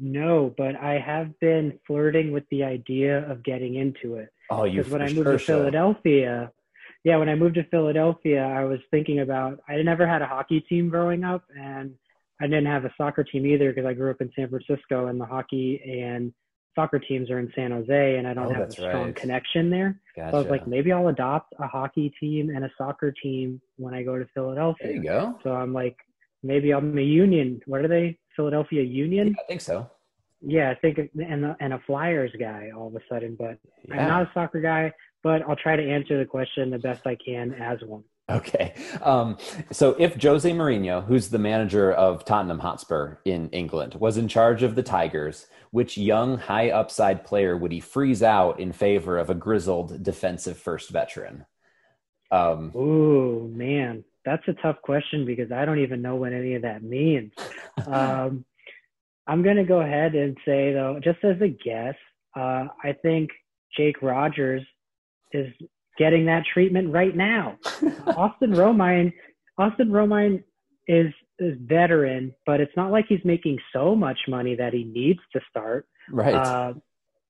No, but I have been flirting with the idea of getting into it. Oh, you Because when I moved sure to. Philadelphia, yeah, when I moved to Philadelphia, I was thinking about I never had a hockey team growing up, and I didn't have a soccer team either because I grew up in San Francisco, and the hockey and soccer teams are in San Jose, and I don't Oh, have a strong right. connection there. So I was like, maybe I'll adopt a hockey team and a soccer team when I go to Philadelphia. There you go. So I'm like, maybe I'm a Union. What are they? Philadelphia Union? I think so. Yeah, I think and a, and a Flyers guy all of a sudden, but Yeah. I'm not a soccer guy. But I'll try to answer the question the best I can as one. Okay. Um, so if Jose Mourinho, who's the manager of Tottenham Hotspur in England, was in charge of the Tigers, which young, high upside player would he freeze out in favor of a grizzled defensive first veteran? Um, Ooh, man, that's a tough question because I don't even know what any of that means. um, I'm going to go ahead and say, though, just as a guess, uh, I think Jake Rogers is getting that treatment right now. Austin Romine, Austin Romine is is veteran, but it's not like he's making so much money that he needs to start. right. Uh,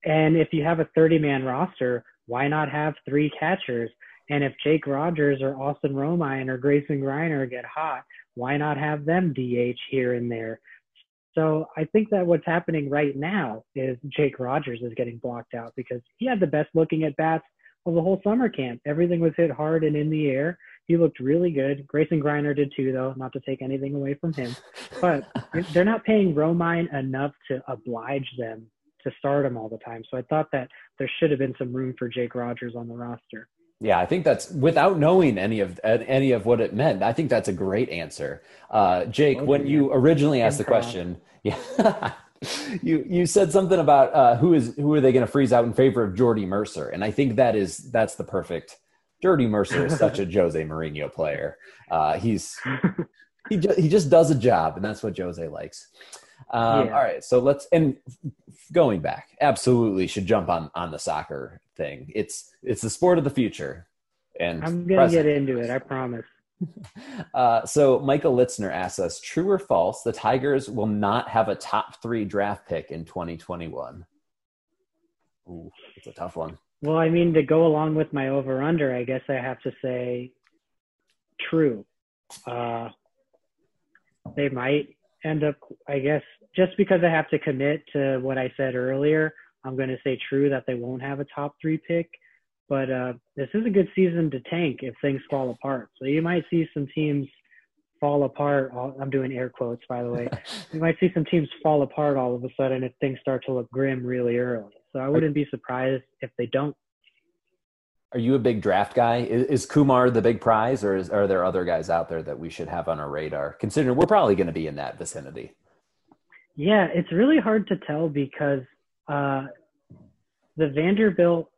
and if you have a 30 man roster, why not have three catchers? And if Jake Rogers or Austin Romine or Grayson Greiner get hot, why not have them DH here and there? So I think that what's happening right now is Jake Rogers is getting blocked out because he had the best looking at bats of the whole summer camp. Everything was hit hard and in the air. He looked really good. Grayson Greiner did too, though, not to take anything away from him. But they're not paying Romine enough to oblige them to start him all the time. So I thought that there should have been some room for Jake Rogers on the roster. Yeah, I think that's without knowing any of any of what it meant. I think that's a great answer, uh, Jake. Oh, when yeah. you originally asked the question, yeah, you you said something about uh, who is who are they going to freeze out in favor of Jordy Mercer, and I think that is that's the perfect. Jordy Mercer is such a Jose Mourinho player. Uh, he's he just he just does a job, and that's what Jose likes. Um, Yeah. All right, so let's and going back, absolutely should jump on on the soccer thing. It's it's the sport of the future, and I'm gonna present. get into it. I promise. Uh, so Michael Litzner asks us, true or false, the Tigers will not have a top three draft pick in 2021. Ooh, it's a tough one. Well, I mean, to go along with my over under, I guess I have to say true. Uh, they might end up, I guess, just because I have to commit to what I said earlier, I'm going to say true that they won't have a top three pick. but uh, this is a good season to tank if things fall apart. So you might see some teams fall apart. I'm doing air quotes, by the way. you might see some teams fall apart all of a sudden if things start to look grim really early. So I wouldn't be surprised if they don't. Are you a big draft guy? Is, is Kumar the big prize, or is, are there other guys out there that we should have on our radar? Considering we're probably going to be in that vicinity. Yeah, it's really hard to tell because uh, the Vanderbilt,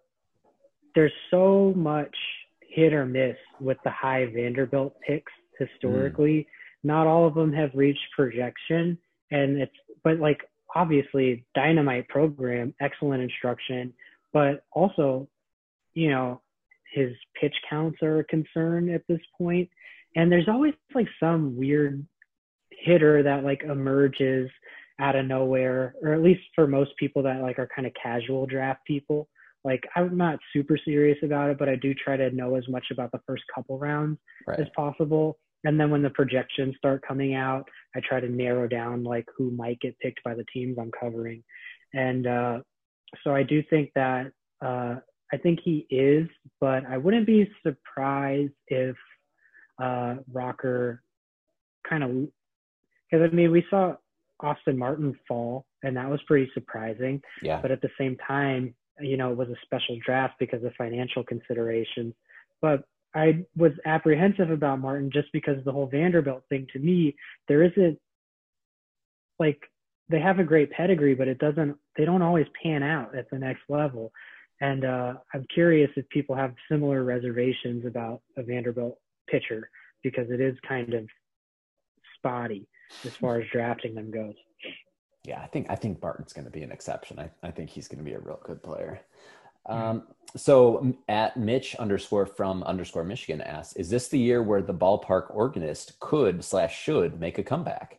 there's so much hit or miss with the high Vanderbilt picks historically. Mm. Not all of them have reached projection, and it's but like obviously dynamite program, excellent instruction, but also, you know, his pitch counts are a concern at this point. And there's always like some weird hitter that like emerges out of nowhere, or at least for most people that like are kind of casual draft people. Like I'm not super serious about it, but I do try to know as much about the first couple rounds right. as possible. And then when the projections start coming out, I try to narrow down like who might get picked by the teams I'm covering. And uh, so I do think that uh, I think he is, but I wouldn't be surprised if uh, Rocker kind of because I mean we saw Austin Martin fall, and that was pretty surprising. Yeah. But at the same time, you know, it was a special draft because of financial considerations. But I was apprehensive about Martin just because the whole Vanderbilt thing to me, there isn't like they have a great pedigree, but it doesn't they don't always pan out at the next level. And uh, I'm curious if people have similar reservations about a Vanderbilt pitcher because it is kind of spotty as far as drafting them goes. Yeah, I think I think Martin's going to be an exception. I, I think he's going to be a real good player. Um, so at Mitch underscore from underscore Michigan asks, is this the year where the ballpark organist could slash should make a comeback?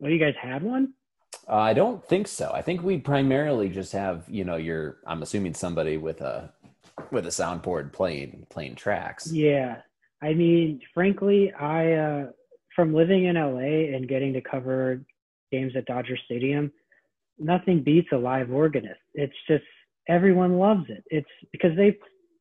Well, you guys had one? Uh, I don't think so. I think we primarily just have, you know, your, I'm assuming somebody with a, with a soundboard playing, playing tracks. Yeah. I mean, frankly, I, uh, from living in LA and getting to cover games at Dodger Stadium, nothing beats a live organist. It's just everyone loves it. It's because they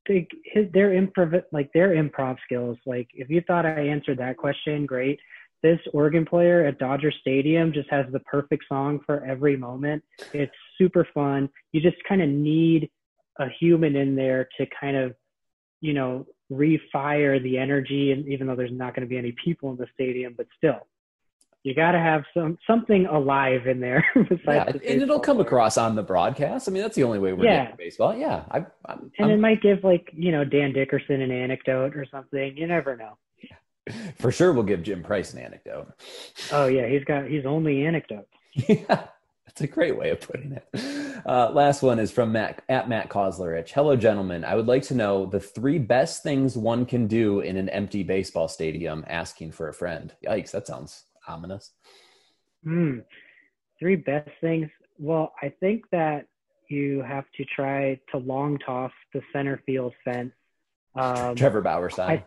they his their improv like their improv skills. Like if you thought I answered that question, great. This organ player at Dodger Stadium just has the perfect song for every moment. It's super fun. You just kind of need a human in there to kind of, you know, refire the energy. And even though there's not going to be any people in the stadium, but still, you got to have some something alive in there. yeah, and it'll come player. across on the broadcast. I mean, that's the only way we're yeah. getting baseball. Yeah, I, I'm, and I'm, it might give like you know Dan Dickerson an anecdote or something. You never know. For sure, we'll give Jim Price an anecdote. Oh yeah, he's got he's only anecdotes. yeah, that's a great way of putting it. Uh, last one is from Matt at Matt Kozlerich. Hello, gentlemen. I would like to know the three best things one can do in an empty baseball stadium. Asking for a friend. Yikes, that sounds ominous. Hmm. Three best things. Well, I think that you have to try to long toss the center field fence. Um, Trevor Bauer side.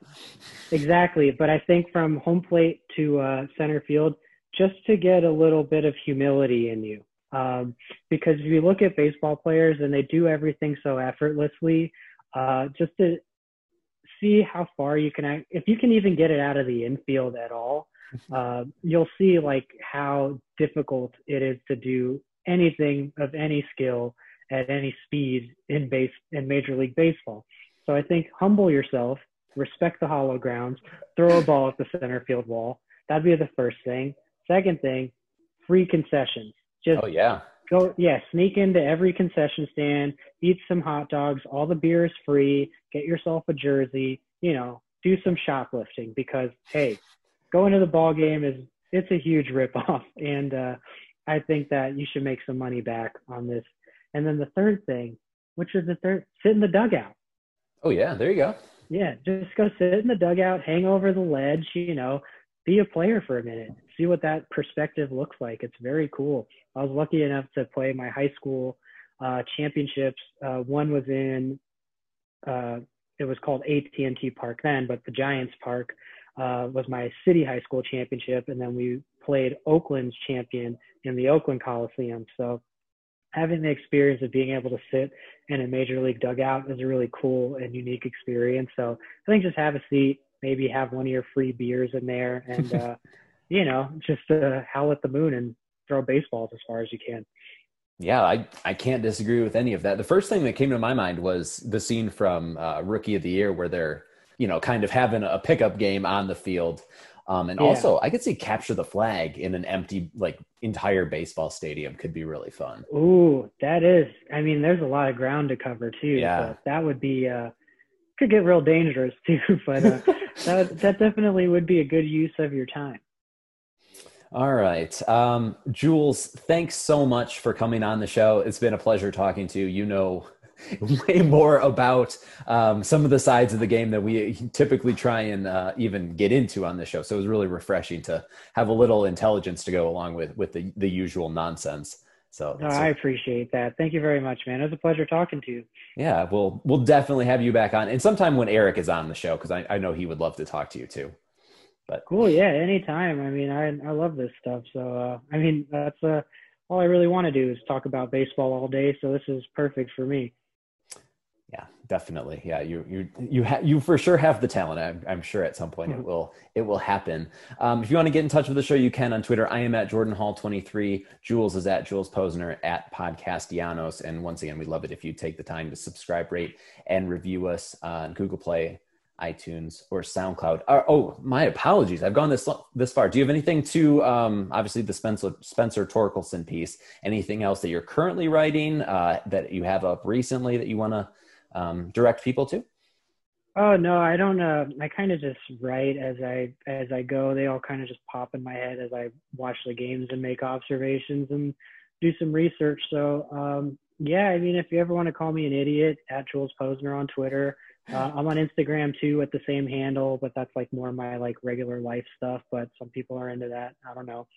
exactly, but I think from home plate to uh, center field, just to get a little bit of humility in you. Um, because if you look at baseball players and they do everything so effortlessly, uh, just to see how far you can, if you can even get it out of the infield at all, uh, you'll see like how difficult it is to do anything of any skill at any speed in base in Major League Baseball. So I think humble yourself, respect the hollow grounds, throw a ball at the center field wall. That'd be the first thing. Second thing, free concessions. Just oh yeah, go yeah, sneak into every concession stand, eat some hot dogs. All the beer is free. Get yourself a jersey. You know, do some shoplifting because hey, going to the ball game is it's a huge ripoff, and uh, I think that you should make some money back on this. And then the third thing, which is the third, sit in the dugout. Oh yeah, there you go. Yeah, just go sit in the dugout, hang over the ledge. You know, be a player for a minute, see what that perspective looks like. It's very cool. I was lucky enough to play my high school uh, championships. Uh, one was in, uh, it was called AT&T Park then, but the Giants Park uh, was my city high school championship, and then we played Oakland's champion in the Oakland Coliseum. So having the experience of being able to sit in a major league dugout is a really cool and unique experience. So I think just have a seat, maybe have one of your free beers in there, and uh, you know, just uh, howl at the moon and throw baseballs as far as you can. Yeah, I, I can't disagree with any of that. The first thing that came to my mind was the scene from uh, Rookie of the Year where they're, you know, kind of having a pickup game on the field. Um, and Yeah. also, I could see capture the flag in an empty, like, entire baseball stadium could be really fun. Ooh, that is. I mean, there's a lot of ground to cover too. Yeah. So that would be uh, could get real dangerous too. But uh, that that definitely would be a good use of your time. All right. Um, Jules, thanks so much for coming on the show. It's been a pleasure talking to you. You know way more about um, some of the sides of the game that we typically try and uh, even get into on the show. So it was really refreshing to have a little intelligence to go along with with the, the usual nonsense. So, No, so, I appreciate that. Thank you very much, man. It was a pleasure talking to you. yeah, we'll we'll definitely have you back on, and sometime when Eric is on the show, because I, I know he would love to talk to you too. But Cool. Yeah. Anytime. I mean, I I love this stuff. So uh, I mean, that's uh, all I really want to do is talk about baseball all day. So this is perfect for me. Definitely. Yeah, you you you ha- you for sure have the talent. I'm, I'm sure at some point it will it will happen. Um, if you want to get in touch with the show, you can on Twitter. I am at Jordan Hall 23. Jules is at Jules Posner at Podcastellanos. And once again, we'd love it if you take the time to subscribe, rate, and review us on Google Play, iTunes, or SoundCloud. Uh, oh, my apologies. I've gone this this far. Do you have anything to um, obviously the Spencer Spencer Torkelson piece? Anything else that you're currently writing uh, that you have up recently that you want to um, direct people to? Oh no, I don't. Uh, I kind of just write as I as I go. They all kind of just pop in my head as I watch the games and make observations and do some research. So um, yeah, I mean, if you ever want to call me an idiot, at Jules Posner on Twitter. Uh, I'm on Instagram too at the same handle, but that's like more my like regular life stuff. But some people are into that. I don't know.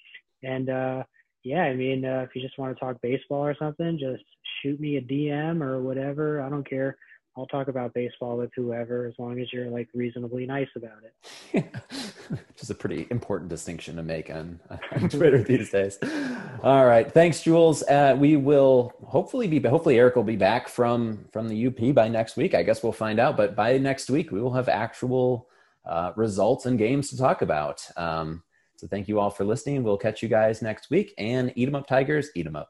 And uh, yeah, I mean, uh, if you just want to talk baseball or something, just shoot me a DM or whatever. I don't care. I'll talk about baseball with whoever as long as you're like reasonably nice about it. Which is a pretty important distinction to make on, on Twitter these days. All right, thanks, Jules. Uh, we will hopefully be hopefully Eric will be back from from the UP by next week. I guess we'll find out, but by next week we will have actual uh, results and games to talk about. Um, so thank you all for listening. We'll catch you guys next week. And eat 'em up, Tigers. Eat 'em up.